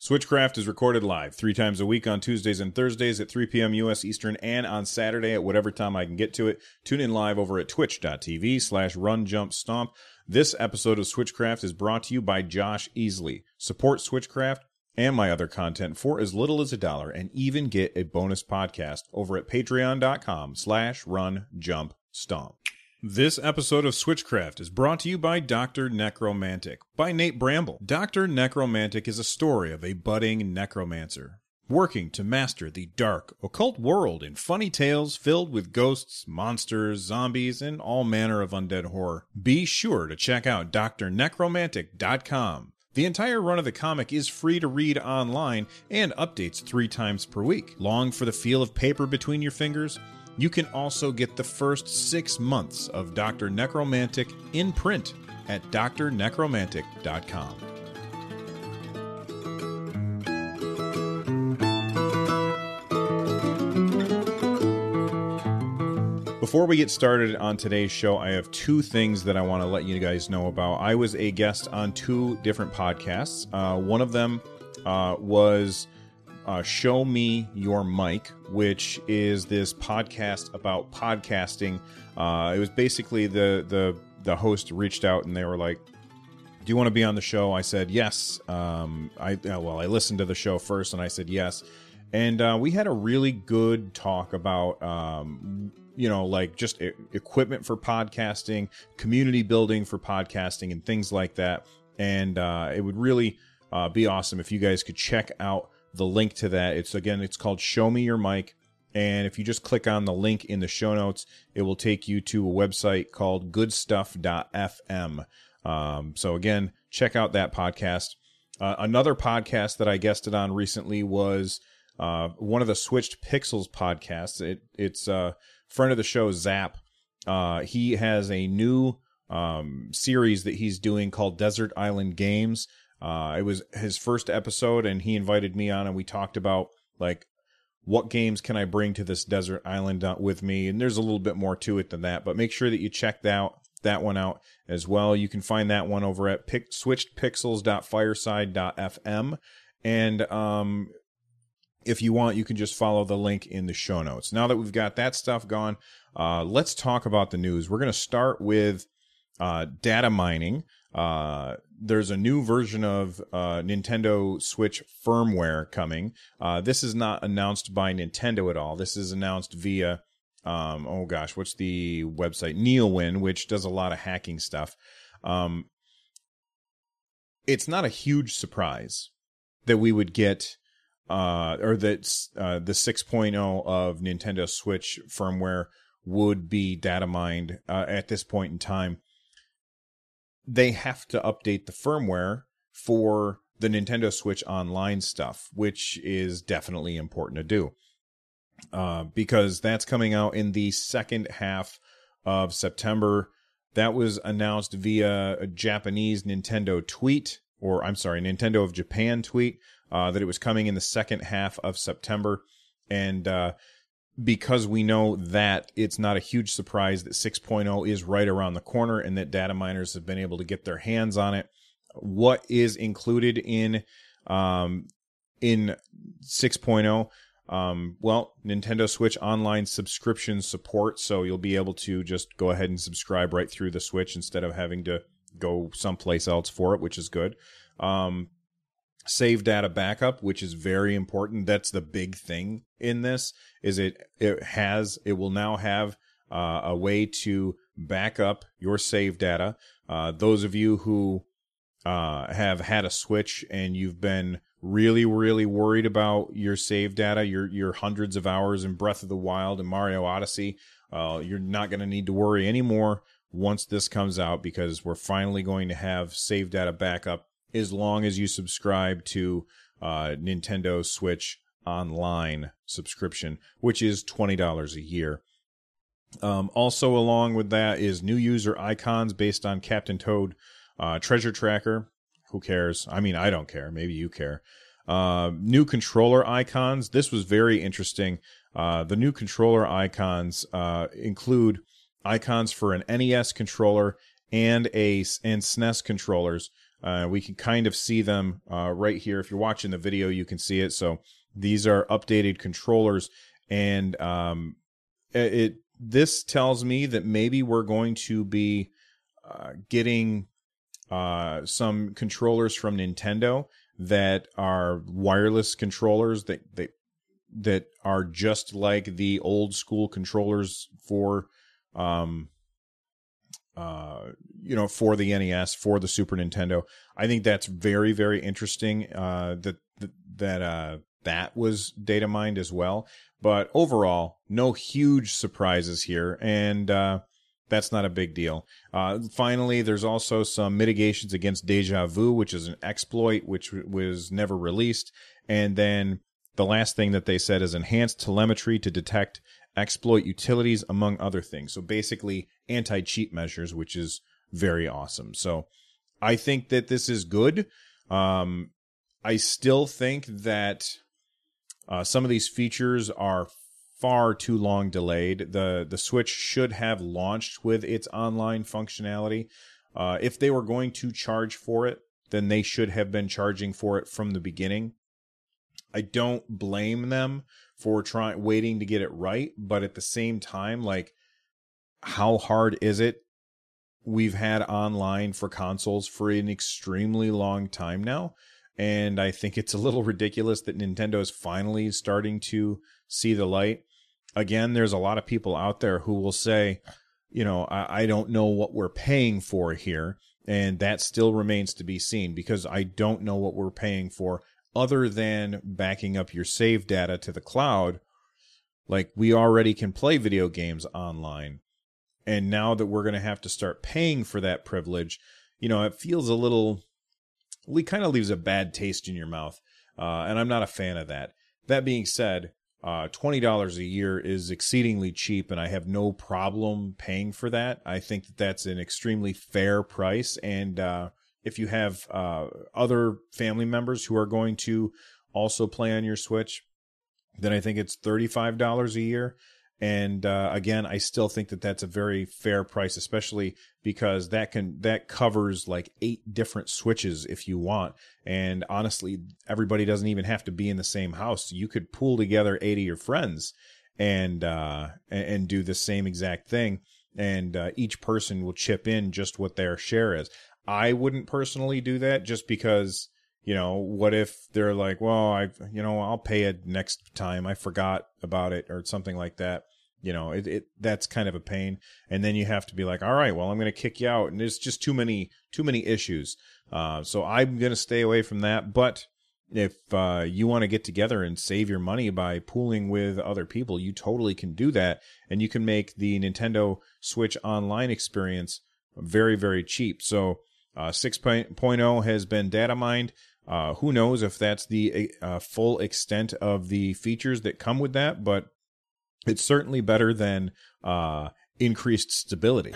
Switchcraft is recorded live three times a week on Tuesdays and Thursdays at 3 p.m. U.S. Eastern and on Saturday at whatever time I can get to it. Tune in live over at twitch.tv slash run jump stomp. This episode of Switchcraft is brought to you by Josh Easley. Support Switchcraft and my other content for as little as a dollar and even get a bonus podcast over at patreon.com slash run jump stomp. This episode of Switchcraft is brought to you by Dr. Necromantic by Nate Bramble. Dr. Necromantic is a story of a budding necromancer working to master the dark, occult world in funny tales filled with ghosts, monsters, zombies, and all manner of undead horror. Be sure to check out drnecromantic.com. The entire run of the comic is free to read online and updates three times per week. Long for the feel of paper between your fingers? You can also get the first six months of Dr. Necromantic in print at drnecromantic.com. Before we get started on today's show, I have two things that I want to let you guys know about. I was a guest on two different podcasts. Uh, one of them uh, was uh, Show Me Your Mic, which is this podcast about podcasting. Uh, it was basically the the the host reached out and they were like, "Do you want to be on the show?" I said yes. Um, I uh, well, I listened to the show first and I said yes, and uh, we had a really good talk about. Um, you know, like just equipment for podcasting, community building for podcasting, and things like that. And uh, it would really uh, be awesome if you guys could check out the link to that. It's again, it's called Show Me Your Mic. And if you just click on the link in the show notes, it will take you to a website called goodstuff.fm. Um, so again, check out that podcast. Uh, another podcast that I guested on recently was uh, one of the Switched Pixels podcasts. It, it's a friend of the show, Zap. Uh, he has a new um, series that he's doing called Desert Island Games. Uh, it was his first episode, and he invited me on, and we talked about like what games can I bring to this desert island uh, with me. And there's a little bit more to it than that, but make sure that you check that that one out as well. You can find that one over at pick, switchedpixels.fireside.fm, and um, if you want, you can just follow the link in the show notes. Now that we've got that stuff gone, uh, let's talk about the news. We're going to start with uh, data mining. Uh, there's a new version of uh, Nintendo Switch firmware coming. Uh, this is not announced by Nintendo at all. This is announced via, um, oh gosh, what's the website? Neowin, which does a lot of hacking stuff. Um, it's not a huge surprise that we would get, uh, or that uh, the 6.0 of Nintendo Switch firmware would be data mined uh, at this point in time they have to update the firmware for the Nintendo Switch Online stuff, which is definitely important to do. Uh, because that's coming out in the second half of September. That was announced via a Japanese Nintendo tweet, or I'm sorry, Nintendo of Japan tweet, uh, that it was coming in the second half of September. And uh, because we know that it's not a huge surprise that 6.0 is right around the corner and that data miners have been able to get their hands on it. What is included in um, in 6.0? Um, well, Nintendo Switch Online subscription support, so you'll be able to just go ahead and subscribe right through the Switch instead of having to go someplace else for it, which is good. Um, save data backup which is very important. That's the big thing in this is it it has it will now have uh, a way to back up your save data. Uh, those of you who uh, have had a switch and you've been really really worried about your save data your your hundreds of hours in breath of the wild and mario odyssey uh, you're not going to need to worry anymore once this comes out because we're finally going to have save data backup as long as you subscribe to uh, Nintendo Switch Online subscription, which is $20 a year. Um, also, along with that is new user icons based on Captain Toad uh, Treasure Tracker. Who cares? I mean, I don't care. Maybe you care. Uh, new controller icons. This was very interesting. Uh, the new controller icons uh, include icons for an NES controller and a and SNES controllers. Uh, we can kind of see them uh, right here. If you're watching the video, you can see it. So these are updated controllers, and um, it this tells me that maybe we're going to be uh, getting uh, some controllers from Nintendo that are wireless controllers that that that are just like the old school controllers for um uh you know for the NES for the Super Nintendo. I think that's very very interesting uh that that, uh that was data mined as well. But overall, no huge surprises here, and uh, that's not a big deal. Uh, finally, there's also some mitigations against deja vu, which is an exploit which was never released. And then the last thing that they said is enhanced telemetry to detect exploit utilities, among other things. So basically, anti cheat measures, which is very awesome. So I think that this is good. Um, I still think that uh, some of these features are far too long delayed. the The Switch should have launched with its online functionality. Uh, if they were going to charge for it, then they should have been charging for it from the beginning. I don't blame them for trying waiting to get it right, but at the same time, like, how hard is it? We've had online for consoles for an extremely long time now and I think it's a little ridiculous that Nintendo is finally starting to see the light. Again, there's a lot of people out there who will say, you know, I, I don't know what we're paying for here. And that still remains to be seen because I don't know what we're paying for other than backing up your save data to the cloud. Like we already can play video games online. And now that we're going to have to start paying for that privilege, you know, it feels a little Lee kind of leaves a bad taste in your mouth, uh, and I'm not a fan of that. That being said, uh, twenty dollars a year is exceedingly cheap, and I have no problem paying for that. I think that that's an extremely fair price, and uh, if you have uh, other family members who are going to also play on your Switch, then I think it's thirty five dollars a year. And uh, again, I still think that that's a very fair price, especially because that can that covers like eight different switches if you want. And honestly, everybody doesn't even have to be in the same house. You could pool together eight of your friends and uh, and do the same exact thing, and uh, each person will chip in just what their share is. I wouldn't personally do that just because you know, what if they're like, well, I, you know, I'll pay it next time. I forgot about it or something like that. You know, it, it that's kind of a pain. And then you have to be like, all right, well, I'm going to kick you out. And there's just too many, too many issues. Uh, so I'm going to stay away from that. But if uh, you want to get together and save your money by pooling with other people, you totally can do that. And you can make the Nintendo Switch Online experience very, very cheap. So uh, 6.0 has been data mined. Uh, who knows if that's the uh, full extent of the features that come with that, but it's certainly better than uh, increased stability.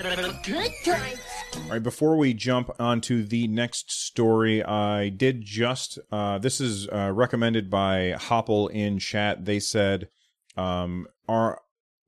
All right, before we jump onto the next story, I did just, uh, this is uh, recommended by Hopple in chat. They said, um, are,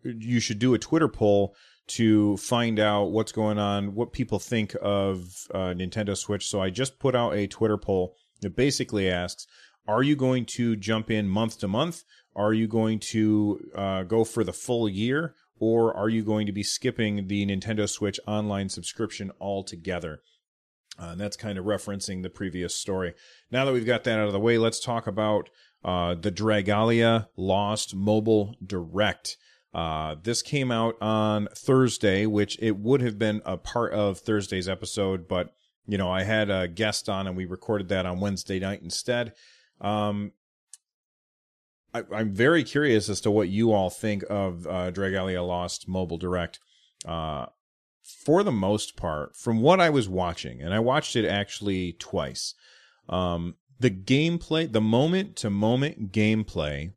you should do a Twitter poll to find out what's going on, what people think of uh, Nintendo Switch. So I just put out a Twitter poll that basically asks, are you going to jump in month to month? Are you going to uh, go for the full year? Or are you going to be skipping the Nintendo Switch online subscription altogether? Uh, and that's kind of referencing the previous story. Now that we've got that out of the way, let's talk about uh, the Dragalia Lost Mobile Direct. Uh, this came out on Thursday, which it would have been a part of Thursday's episode, but you know, I had a guest on and we recorded that on Wednesday night instead. Um, I, am very curious as to what you all think of uh, Dragalia Lost Mobile Direct. Uh, for the most part, from what I was watching, and I watched it actually twice, um, the gameplay, the moment to moment gameplay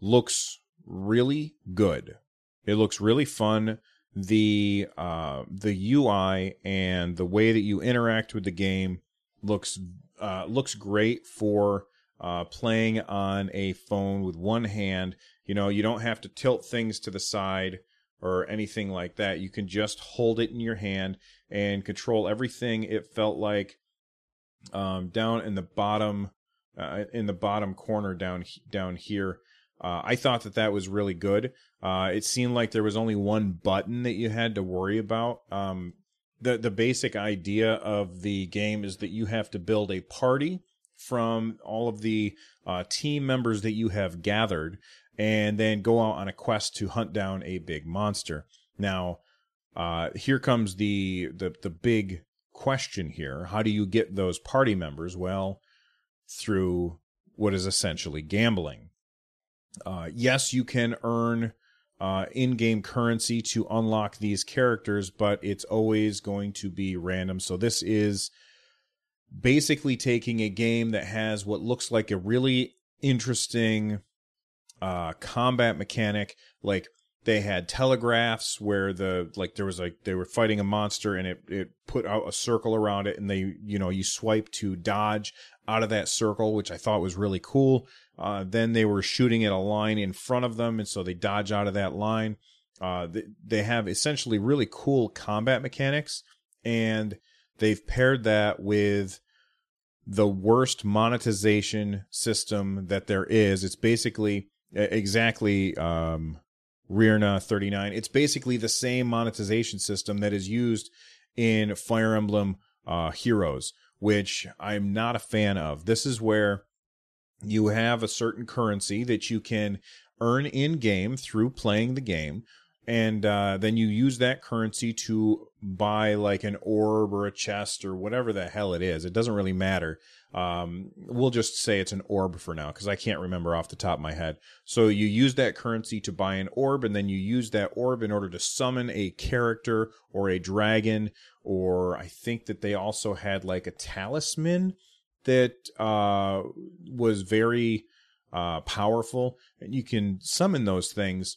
looks really good. It looks really fun. The uh, the UI and the way that you interact with the game looks uh, looks great for uh, playing on a phone with one hand. You know, you don't have to tilt things to the side or anything like that. You can just hold it in your hand and control everything. It felt like um, down in the bottom, uh, in the bottom corner down down here. Uh, I thought that that was really good. Uh, it seemed like there was only one button that you had to worry about. Um, the the basic idea of the game is that you have to build a party from all of the uh, team members that you have gathered, and then go out on a quest to hunt down a big monster. Now, uh, here comes the the the big question here: How do you get those party members? Well, through what is essentially gambling. Uh, yes, you can earn uh, in-game currency to unlock these characters, but it's always going to be random. So this is basically taking a game that has what looks like a really interesting uh, combat mechanic, like they had telegraphs where the like there was like they were fighting a monster and it it put out a circle around it and they you know you swipe to dodge out of that circle which i thought was really cool. Uh, then they were shooting at a line in front of them and so they dodge out of that line. Uh, they, they have essentially really cool combat mechanics and they've paired that with the worst monetization system that there is. It's basically exactly um, Rirna 39. It's basically the same monetization system that is used in Fire Emblem uh, Heroes, which I'm not a fan of. This is where you have a certain currency that you can earn in game through playing the game, and uh, then you use that currency to buy like an orb or a chest or whatever the hell it is. It doesn't really matter. Um, we'll just say it's an orb for now because I can't remember off the top of my head. So you use that currency to buy an orb, and then you use that orb in order to summon a character or a dragon, or I think that they also had like a talisman that uh, was very uh, powerful, and you can summon those things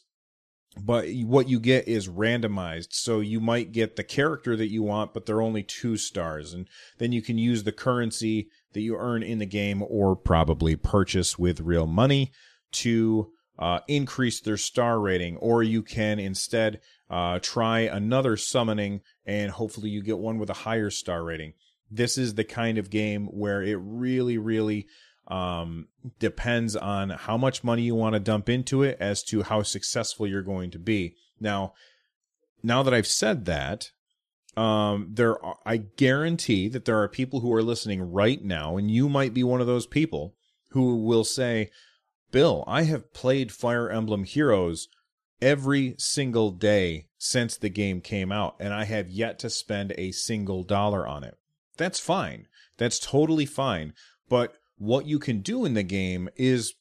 but what you get is randomized. So you might get the character that you want, but they're only two stars. And then you can use the currency that you earn in the game or probably purchase with real money to uh, increase their star rating. Or you can instead uh, try another summoning and hopefully you get one with a higher star rating. This is the kind of game where it really, really um, depends on how much money you want to dump into it as to how successful you're going to be. Now, now that I've said that, um, there are, I guarantee that there are people who are listening right now, and you might be one of those people who will say, Bill, I have played Fire Emblem Heroes every single day since the game came out, and I have yet to spend a single dollar on it. That's fine. That's totally fine. But what you can do in the game is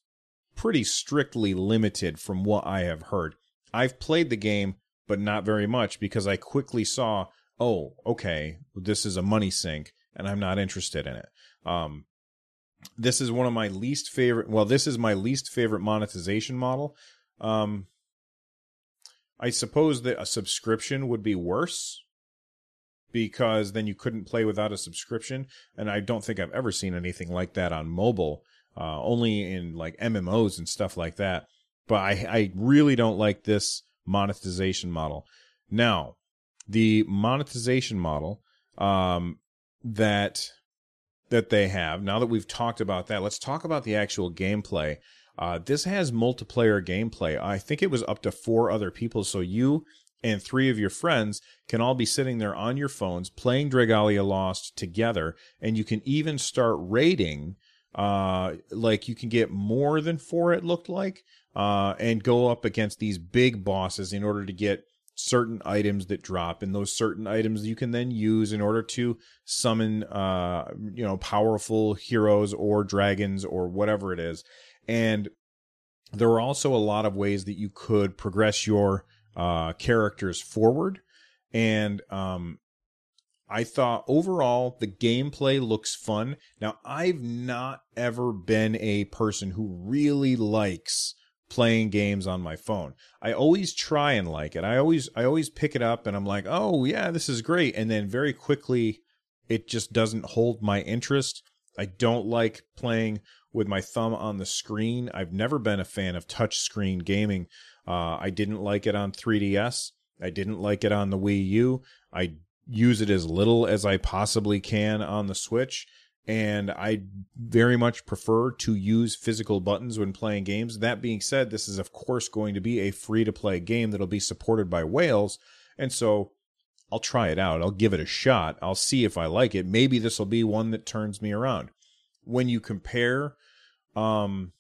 pretty strictly limited from what I have heard. I've played the game, but not very much because I quickly saw, oh, okay, this is a money sink and I'm not interested in it. Um, this is one of my least favorite. Well, this is my least favorite monetization model. Um, I suppose that a subscription would be worse because then you couldn't play without a subscription. And I don't think I've ever seen anything like that on mobile, uh, only in like MMOs and stuff like that. But I, I really don't like this monetization model. Now, the monetization model um, that that they have. Now that we've talked about that, let's talk about the actual gameplay. Uh, this has multiplayer gameplay. I think it was up to four other people. So you and three of your friends can all be sitting there on your phones playing Dragalia Lost together, and you can even start raiding. Uh, like you can get more than four, it looked like, uh, and go up against these big bosses in order to get certain items that drop, and those certain items you can then use in order to summon, uh, you know, powerful heroes or dragons or whatever it is. And there were also a lot of ways that you could progress your uh, characters forward. And um, I thought overall the gameplay looks fun. Now, I've not ever been a person who really likes playing games on my phone. I always try and like it. I always I always pick it up and I'm like, "Oh, yeah, this is great." And then very quickly it just doesn't hold my interest. I don't like playing with my thumb on the screen. I've never been a fan of touch screen gaming. Uh, I didn't like it on 3DS. I didn't like it on the Wii U. I use it as little as I possibly can on the Switch and I very much prefer to use physical buttons when playing games. That being said, this is of course going to be a free to play game that'll be supported by whales, and so I'll try it out. I'll give it a shot. I'll see if I like it. Maybe this will be one that turns me around. When you compare um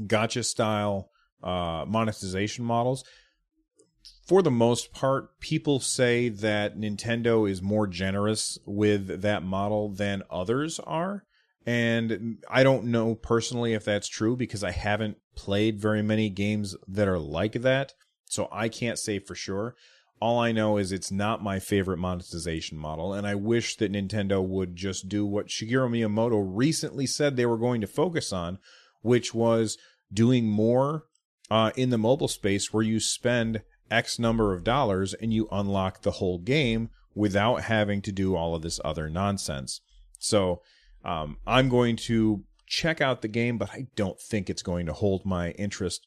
gacha style uh monetization models, for the most part, people say that Nintendo is more generous with that model than others are. And I don't know personally if that's true because I haven't played very many games that are like that. So I can't say for sure. All I know is it's not my favorite monetization model. And I wish that Nintendo would just do what Shigeru Miyamoto recently said they were going to focus on, which was doing more uh, in the mobile space where you spend X number of dollars and you unlock the whole game without having to do all of this other nonsense. So um, I'm going to check out the game, but I don't think it's going to hold my interest.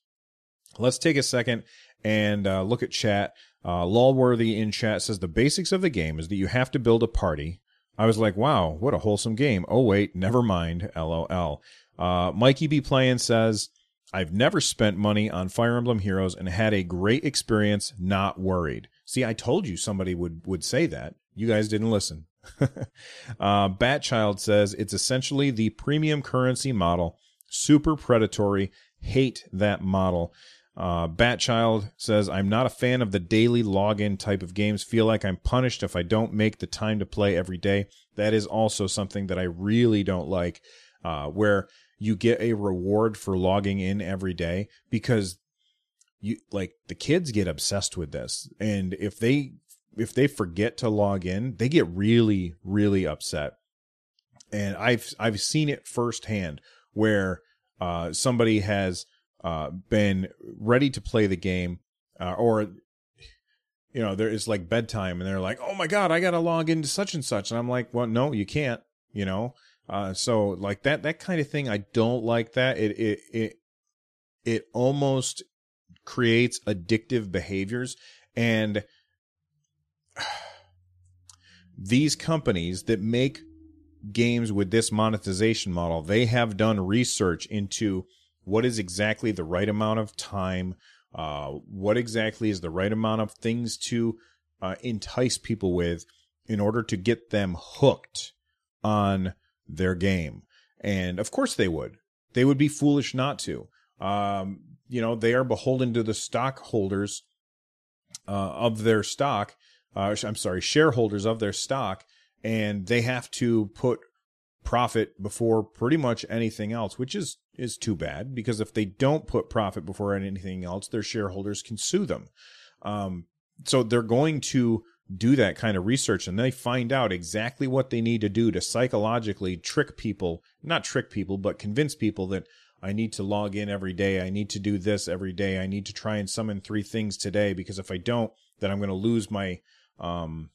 Let's take a second and uh, look at chat. Uh, Lawworthy in chat says the basics of the game is that you have to build a party. I was like, wow, what a wholesome game. Oh, wait, never mind. LOL. Uh, Mikey B. Playing says, I've never spent money on Fire Emblem Heroes and had a great experience, not worried. See, I told you somebody would, would say that. You guys didn't listen. uh, Batchild says it's essentially the premium currency model, super predatory. Hate that model. Uh, Batchild says, I'm not a fan of the daily login type of games. Feel like I'm punished if I don't make the time to play every day. That is also something that I really don't like, uh, where you get a reward for logging in every day because you like the kids get obsessed with this and if they if they forget to log in they get really really upset and i've i've seen it firsthand where uh somebody has uh been ready to play the game uh, or you know there is like bedtime and they're like oh my god i gotta log into such and such. And i'm like well no you can't you know? Uh, so like that that kind of thing, I don't like that. It it it it almost creates addictive behaviors. And these companies that make games with this monetization model they have done research into what is exactly the right amount of time uh, what exactly is the right amount of things to uh, entice people with in order to get them hooked on their game. And of course they would. They would be foolish not to. Um, you know, they are beholden to the stockholders uh, of their stock. Uh, I'm sorry, shareholders of their stock, and they have to put profit before pretty much anything else, which is is too bad because if they don't put profit before anything else, their shareholders can sue them. Um, so they're going to do that kind of research and they find out exactly what they need to do to psychologically trick people, not trick people, but convince people that I need to log in every day. I need to do this every day. I need to try and summon three things today because if I don't, then I'm going to lose my um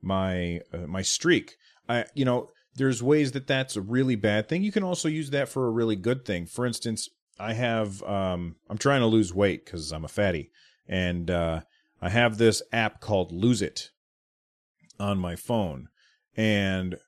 my uh, my streak. I you know, there's ways that that's a really bad thing. You can also use that for a really good thing. For instance, I have um I'm trying to lose weight cuz I'm a fatty and uh I have this app called Lose It on my phone, and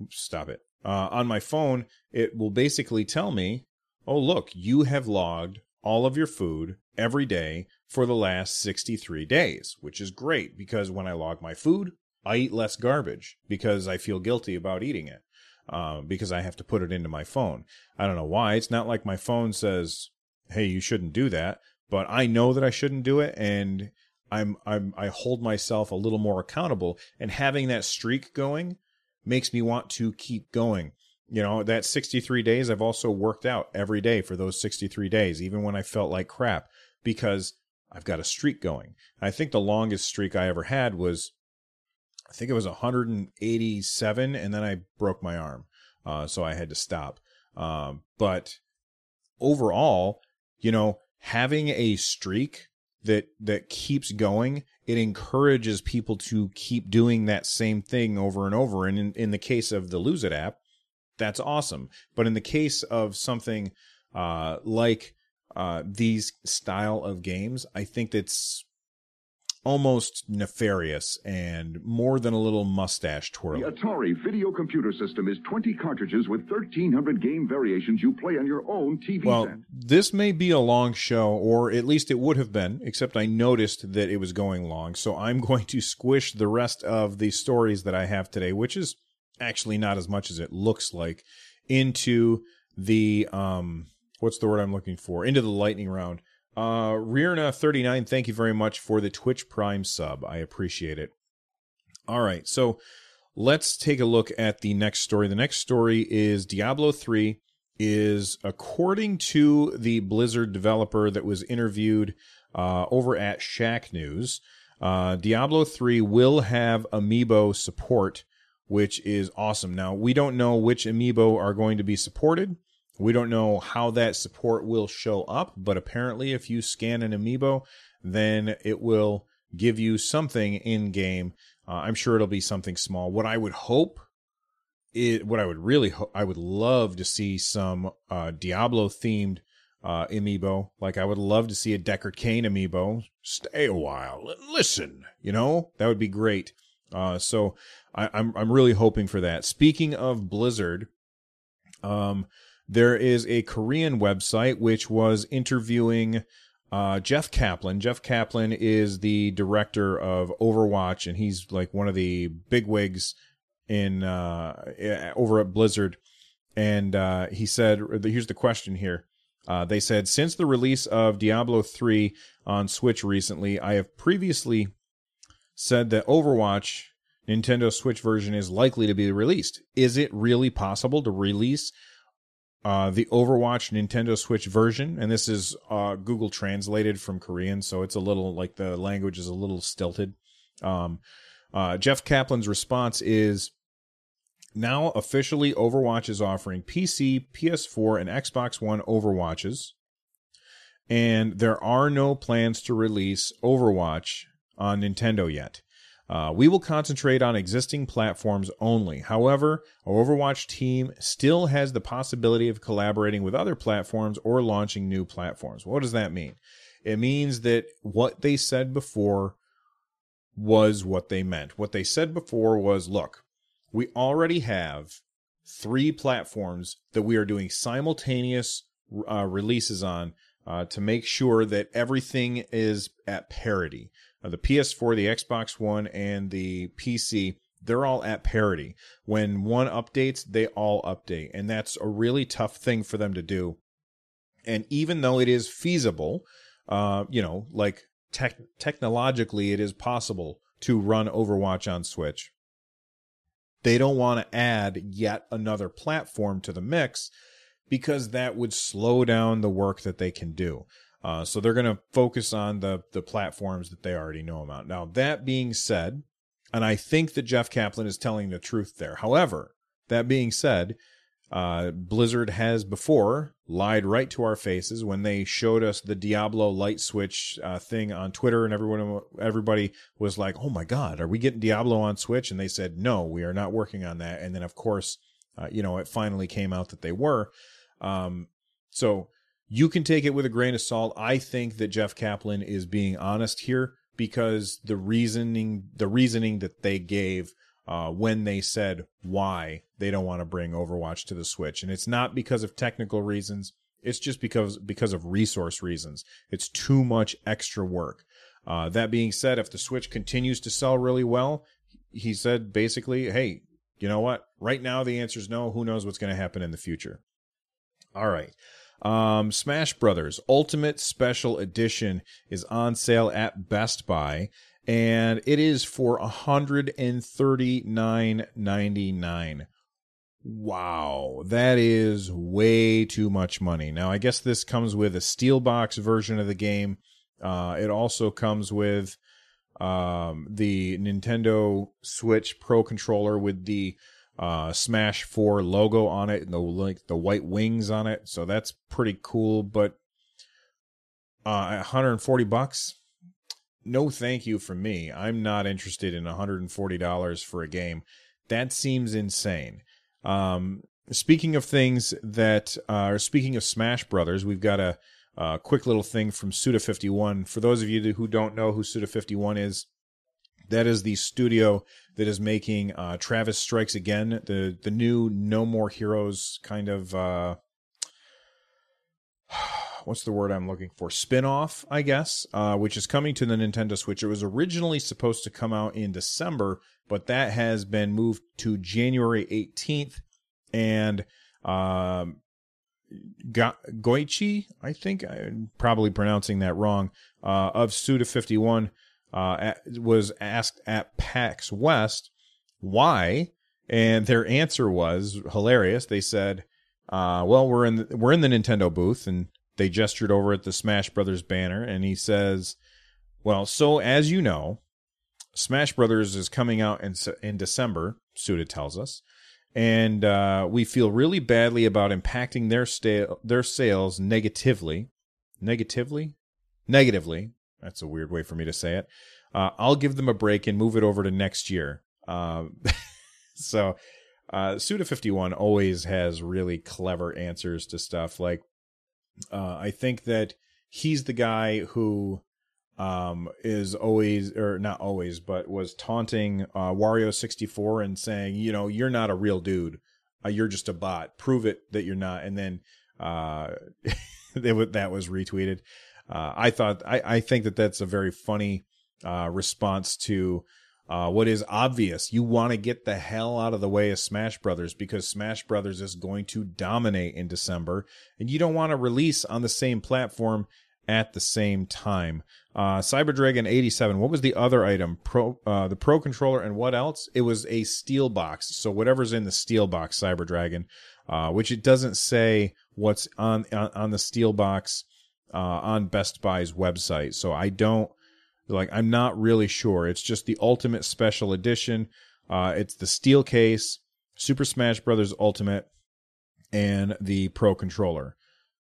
oops, stop it. Uh, on my phone, it will basically tell me, "Oh, look, you have logged all of your food every day for the last 63 days," which is great because when I log my food, I eat less garbage because I feel guilty about eating it. Uh, because I have to put it into my phone. I don't know why. It's not like my phone says, "Hey, you shouldn't do that," but I know that I shouldn't do it, and I'm I'm I hold myself a little more accountable and having that streak going makes me want to keep going. You know, that 63 days I've also worked out every day for those 63 days even when I felt like crap because I've got a streak going. I think the longest streak I ever had was think it was 187, and then I broke my arm, uh, so I had to stop. Um, but overall, you know, having a streak that that keeps going, it encourages people to keep doing that same thing over and over. And in, in the case of the Lose It app, that's awesome. But in the case of something uh, like uh, these style of games, I think that's almost nefarious and more than a little mustache twirl. The Atari video computer system is 20 cartridges with 1,300 game variations you play on your own TV well, set. this may be a long show, or at least it would have been, except I noticed that it was going long. So I'm going to squish the rest of the stories that I have today, which is actually not as much as it looks like, into the um what's the word I'm looking for? Into the lightning round. Uh, Rirna39, thank you very much for the Twitch Prime sub. I appreciate it. All right, so let's take a look at the next story. The next story is Diablo 3 is according to the Blizzard developer that was interviewed uh, over at Shacknews, uh, Diablo 3 will have amiibo support, which is awesome. Now, we don't know which amiibo are going to be supported. We don't know how that support will show up, but apparently, if you scan an amiibo, then it will give you something in game. Uh, I'm sure it'll be something small. What I would hope, it what I would really, ho- I would love to see some uh, Diablo themed uh, amiibo. Like I would love to see a Deckard Cain amiibo. Stay a while listen. You know that would be great. Uh, so I, I'm I'm really hoping for that. Speaking of Blizzard, um, there is a Korean website which was interviewing uh, Jeff Kaplan. Jeff Kaplan is the director of Overwatch, and he's like one of the bigwigs in uh, over at Blizzard. And uh, he said, "Here's the question here." Uh, they said, since the release of Diablo 3 on Switch recently, I have previously said that Overwatch Nintendo Switch version is likely to be released. Is it really possible to release uh, the Overwatch Nintendo Switch version? And this is uh, Google translated from Korean, so it's a little like the language is a little stilted. Um, uh, Jeff Kaplan's response is now officially Overwatch is offering PC, PS4, and Xbox One Overwatches. And there are no plans to release Overwatch on Nintendo yet. Uh, we will concentrate on existing platforms only. However, our Overwatch team still has the possibility of collaborating with other platforms or launching new platforms. What does that mean? It means that what they said before was what they meant. What they said before was look, we already have three platforms that we are doing simultaneous uh, releases on uh, to make sure that everything is at parity. Uh, the PS4, the Xbox One, and the PC, they're all at parity. When one updates, they all update. And that's a really tough thing for them to do. And even though it is feasible, uh, you know, like tech technologically, it is possible to run Overwatch on Switch. They don't want to add yet another platform to the mix because that would slow down the work that they can do. Uh, so they're going to focus on the the platforms that they already know about. Now that being said, and I think that Jeff Kaplan is telling the truth there. However, that being said, uh, Blizzard has before lied right to our faces when they showed us the Diablo light switch uh, thing on Twitter, and everyone everybody was like, "Oh my God, are we getting Diablo on Switch?" And they said, "No, we are not working on that." And then, of course, uh, you know, it finally came out that they were. Um, so you can take it with a grain of salt. I think that Jeff Kaplan is being honest here because the reasoning the reasoning that they gave uh, when they said why they don't want to bring Overwatch to the Switch, and it's not because of technical reasons. It's just because because of resource reasons. It's too much extra work. Uh, that being said, if the Switch continues to sell really well, he said basically, hey, you know what? Right now the answer is no. Who knows what's going to happen in the future? All right. Um, Smash Brothers Ultimate Special Edition is on sale at Best Buy, and it is for $139.99. Wow, that is way too much money. Now, I guess this comes with a steel box version of the game. Uh, it also comes with um, the Nintendo Switch Pro controller with the uh, Smash Four logo on it and the like the white wings on it. So that's pretty cool. But uh, 140 bucks. No, thank you from me. I'm not interested in 140 dollars for a game. That seems insane. Um, speaking of things that are uh, speaking of Smash Brothers, we've got a, a quick little thing from Suda51. For those of you who don't know who Suda51 is, that is the studio that is making uh, Travis Strikes Again, the the new No More Heroes kind of uh, what's the word I'm looking for? Spin-off, I guess, uh, which is coming to the Nintendo Switch. It was originally supposed to come out in December, but that has been moved to January 18th. And um, Go- Goichi, I think I'm probably pronouncing that wrong, uh, of Suda51 uh, was asked at PAX West why, and their answer was hilarious. They said, uh, "Well, we're in the, we're in the Nintendo booth, and they gestured over at the Smash Brothers banner, and he says, "Well, so as you know, Smash Brothers is coming out in in December." Suda tells us, and uh, we feel really badly about impacting their sta- their sales negatively, negatively, negatively. That's a weird way for me to say it. Uh, I'll give them a break and move it over to next year. Uh, so, uh, Suda fifty one always has really clever answers to stuff like uh, I think that he's the guy who um, is always, or not always, but was taunting uh, Wario64 and saying, you know, you're not a real dude. Uh, you're just a bot. Prove it that you're not. And then uh, that was retweeted. Uh, I thought, I, I think that that's a very funny uh, response to uh, what is obvious. You want to get the hell out of the way of Smash Brothers because Smash Brothers is going to dominate in December, and you don't want to release on the same platform at the same time. Uh, Cyber Dragon 87. What was the other item? Pro, uh, the Pro controller, and what else? It was a steel box. So whatever's in the steel box, Cyber Dragon, uh, which it doesn't say what's on on, on the steel box uh, on Best Buy's website. So I don't like I'm not really sure. It's just the Ultimate Special Edition. Uh, it's the steel case, Super Smash Brothers Ultimate, and the Pro controller.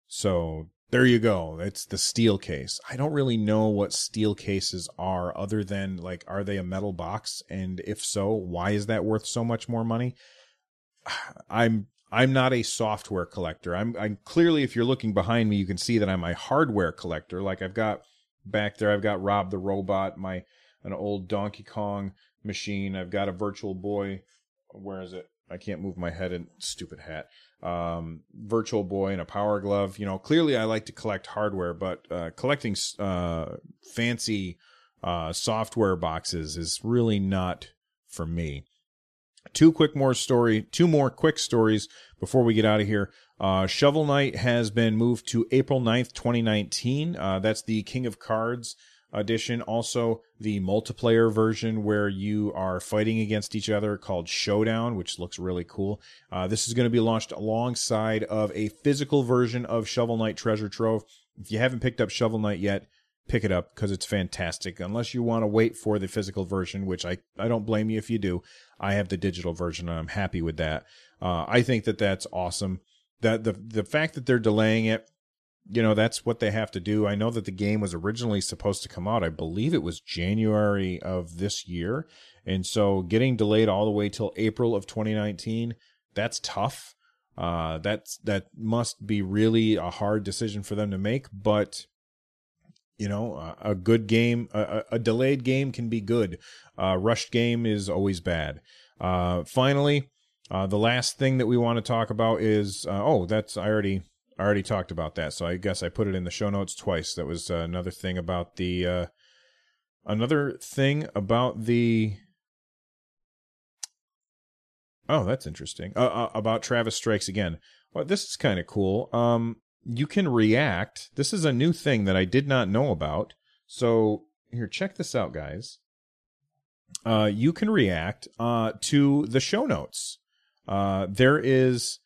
So there you go. It's the steel case. I don't really know what steel cases are other than like are they a metal box and if so, why is that worth so much more money? I'm I'm not a software collector. I'm I'm clearly if you're looking behind me you can see that I'm a hardware collector. Like I've got back there. I've got Rob the Robot, my an old Donkey Kong machine. I've got a Virtual Boy. Where is it? I can't move my head and stupid hat. Um, Virtual Boy and a Power Glove. You know, clearly I like to collect hardware, but uh, collecting uh, fancy uh, software boxes is really not for me. Two quick more story, two more quick stories before we get out of here. Uh, Shovel Knight has been moved to April 9th, 2019. Uh, that's the King of Cards edition. Also, the multiplayer version where you are fighting against each other called Showdown, which looks really cool. Uh, this is going to be launched alongside of a physical version of Shovel Knight Treasure Trove. If you haven't picked up Shovel Knight yet, pick it up because it's fantastic. Unless you want to wait for the physical version, which I, I don't blame you if you do. I have the digital version and I'm happy with that. Uh, I think that that's awesome that the the fact that they're delaying it you know that's what they have to do i know that the game was originally supposed to come out i believe it was january of this year and so getting delayed all the way till april of 2019 that's tough uh that's that must be really a hard decision for them to make but you know a, good game a, a, delayed game can be good a rushed game is always bad uh finally uh, the last thing that we want to talk about is uh, oh, that's I already I already talked about that, so I guess I put it in the show notes twice. That was uh, another thing about the uh, another thing about the oh, that's interesting uh, about Travis Strikes Again. Well, this is kind of cool. Um, you can react. This is a new thing that I did not know about. So here, check this out, guys. Uh, you can react uh, to the show notes. Uh, there is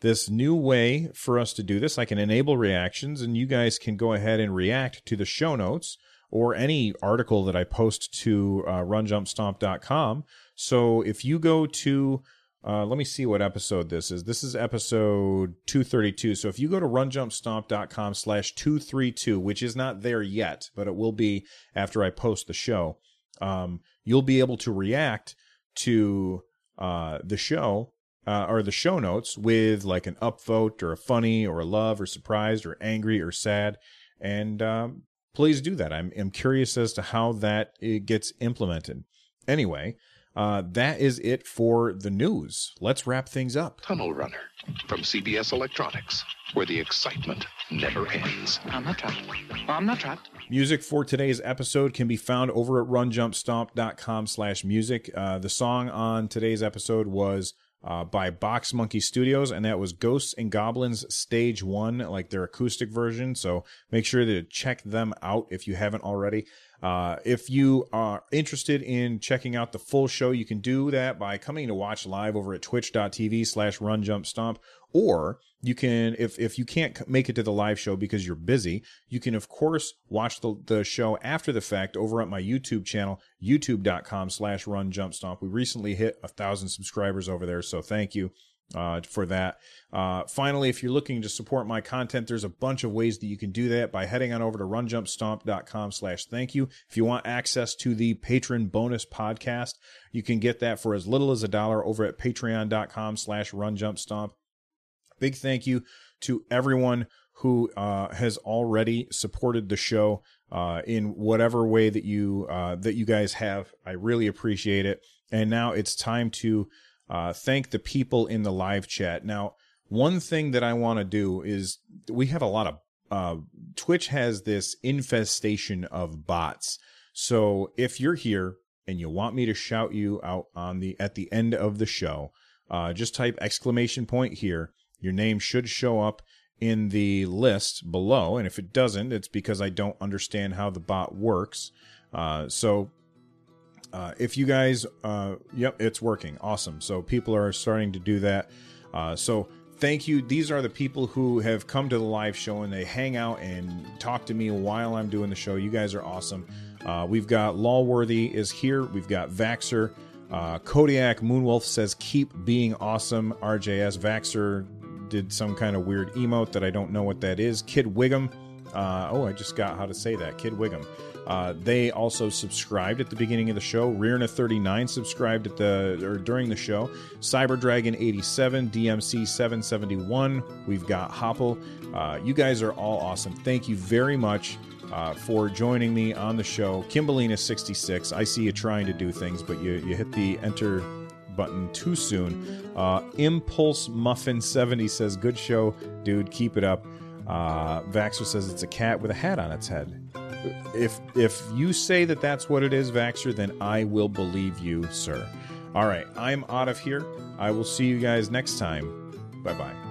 this new way for us to do this. I can enable reactions, and you guys can go ahead and react to the show notes or any article that I post to uh, runjumpstomp.com. So if you go to uh, let me see what episode this is. This is episode 232. So if you go to runjumpstomp.com slash 232, which is not there yet, but it will be after I post the show, um, you'll be able to react to uh, the show uh, or the show notes with like an upvote or a funny or a love or surprised or angry or sad. And um, please do that. I'm, I'm curious as to how that gets implemented. Anyway, uh, that is it for the news. Let's wrap things up. Tunnel Runner from CBS Electronics, where the excitement never ends. I'm not trapped. I'm not trapped. Music for today's episode can be found over at runjumpstomp.com slash music. Uh, the song on today's episode was uh, by Box Monkey Studios, and that was Ghosts and Goblins Stage 1, like their acoustic version. So make sure to check them out if you haven't already. Uh, if you are interested in checking out the full show, you can do that by coming to watch live over at twitch.tv slash runjumpstomp. Or you can, if, if you can't make it to the live show because you're busy, you can, of course, watch the, the show after the fact over at my YouTube channel, youtube.com slash run jump stomp. We recently hit a thousand subscribers over there, so thank you uh, for that. Uh, finally, if you're looking to support my content, there's a bunch of ways that you can do that by heading on over to runjumpstomp.com slash thank you. If you want access to the patron bonus podcast, you can get that for as little as a dollar over at patreon.com slash runjumpstomp. Big thank you to everyone who uh, has already supported the show uh, in whatever way that you uh, that you guys have. I really appreciate it. And now it's time to uh, thank the people in the live chat. Now, one thing that I want to do is we have a lot of uh, Twitch has this infestation of bots. So if you're here and you want me to shout you out on the at the end of the show, uh, just type exclamation point here. Your name should show up in the list below, and if it doesn't, it's because I don't understand how the bot works. Uh, so uh, if you guys, uh, yep, it's working. Awesome. So people are starting to do that. Uh, so thank you. These are the people who have come to the live show and they hang out and talk to me while I'm doing the show. You guys are awesome. Uh, we've got Lawworthy is here. We've got Vaxer. Uh, Kodiak Moonwolf says, keep being awesome. RJS Vaxer did some kind of weird emote that I don't know what that is. Kid Wiggum. Uh, oh, I just got how to say that. Kid Wiggum. Uh, they also subscribed at the beginning of the show. Rearna39 subscribed at the or during the show. Cyberdragon87, DMC771. We've got Hopple. Uh, you guys are all awesome. Thank you very much uh, for joining me on the show. Kimbalina66. I see you trying to do things, but you, you hit the enter button too soon. Uh, Impulse Muffin 70 says, Good show, dude. Keep it up. Uh, Vaxer says it's a cat with a hat on its head if if you say that that's what it is, Vaxer, then I will believe you, sir. All right, I'm out of here. I will see you guys next time. Bye bye.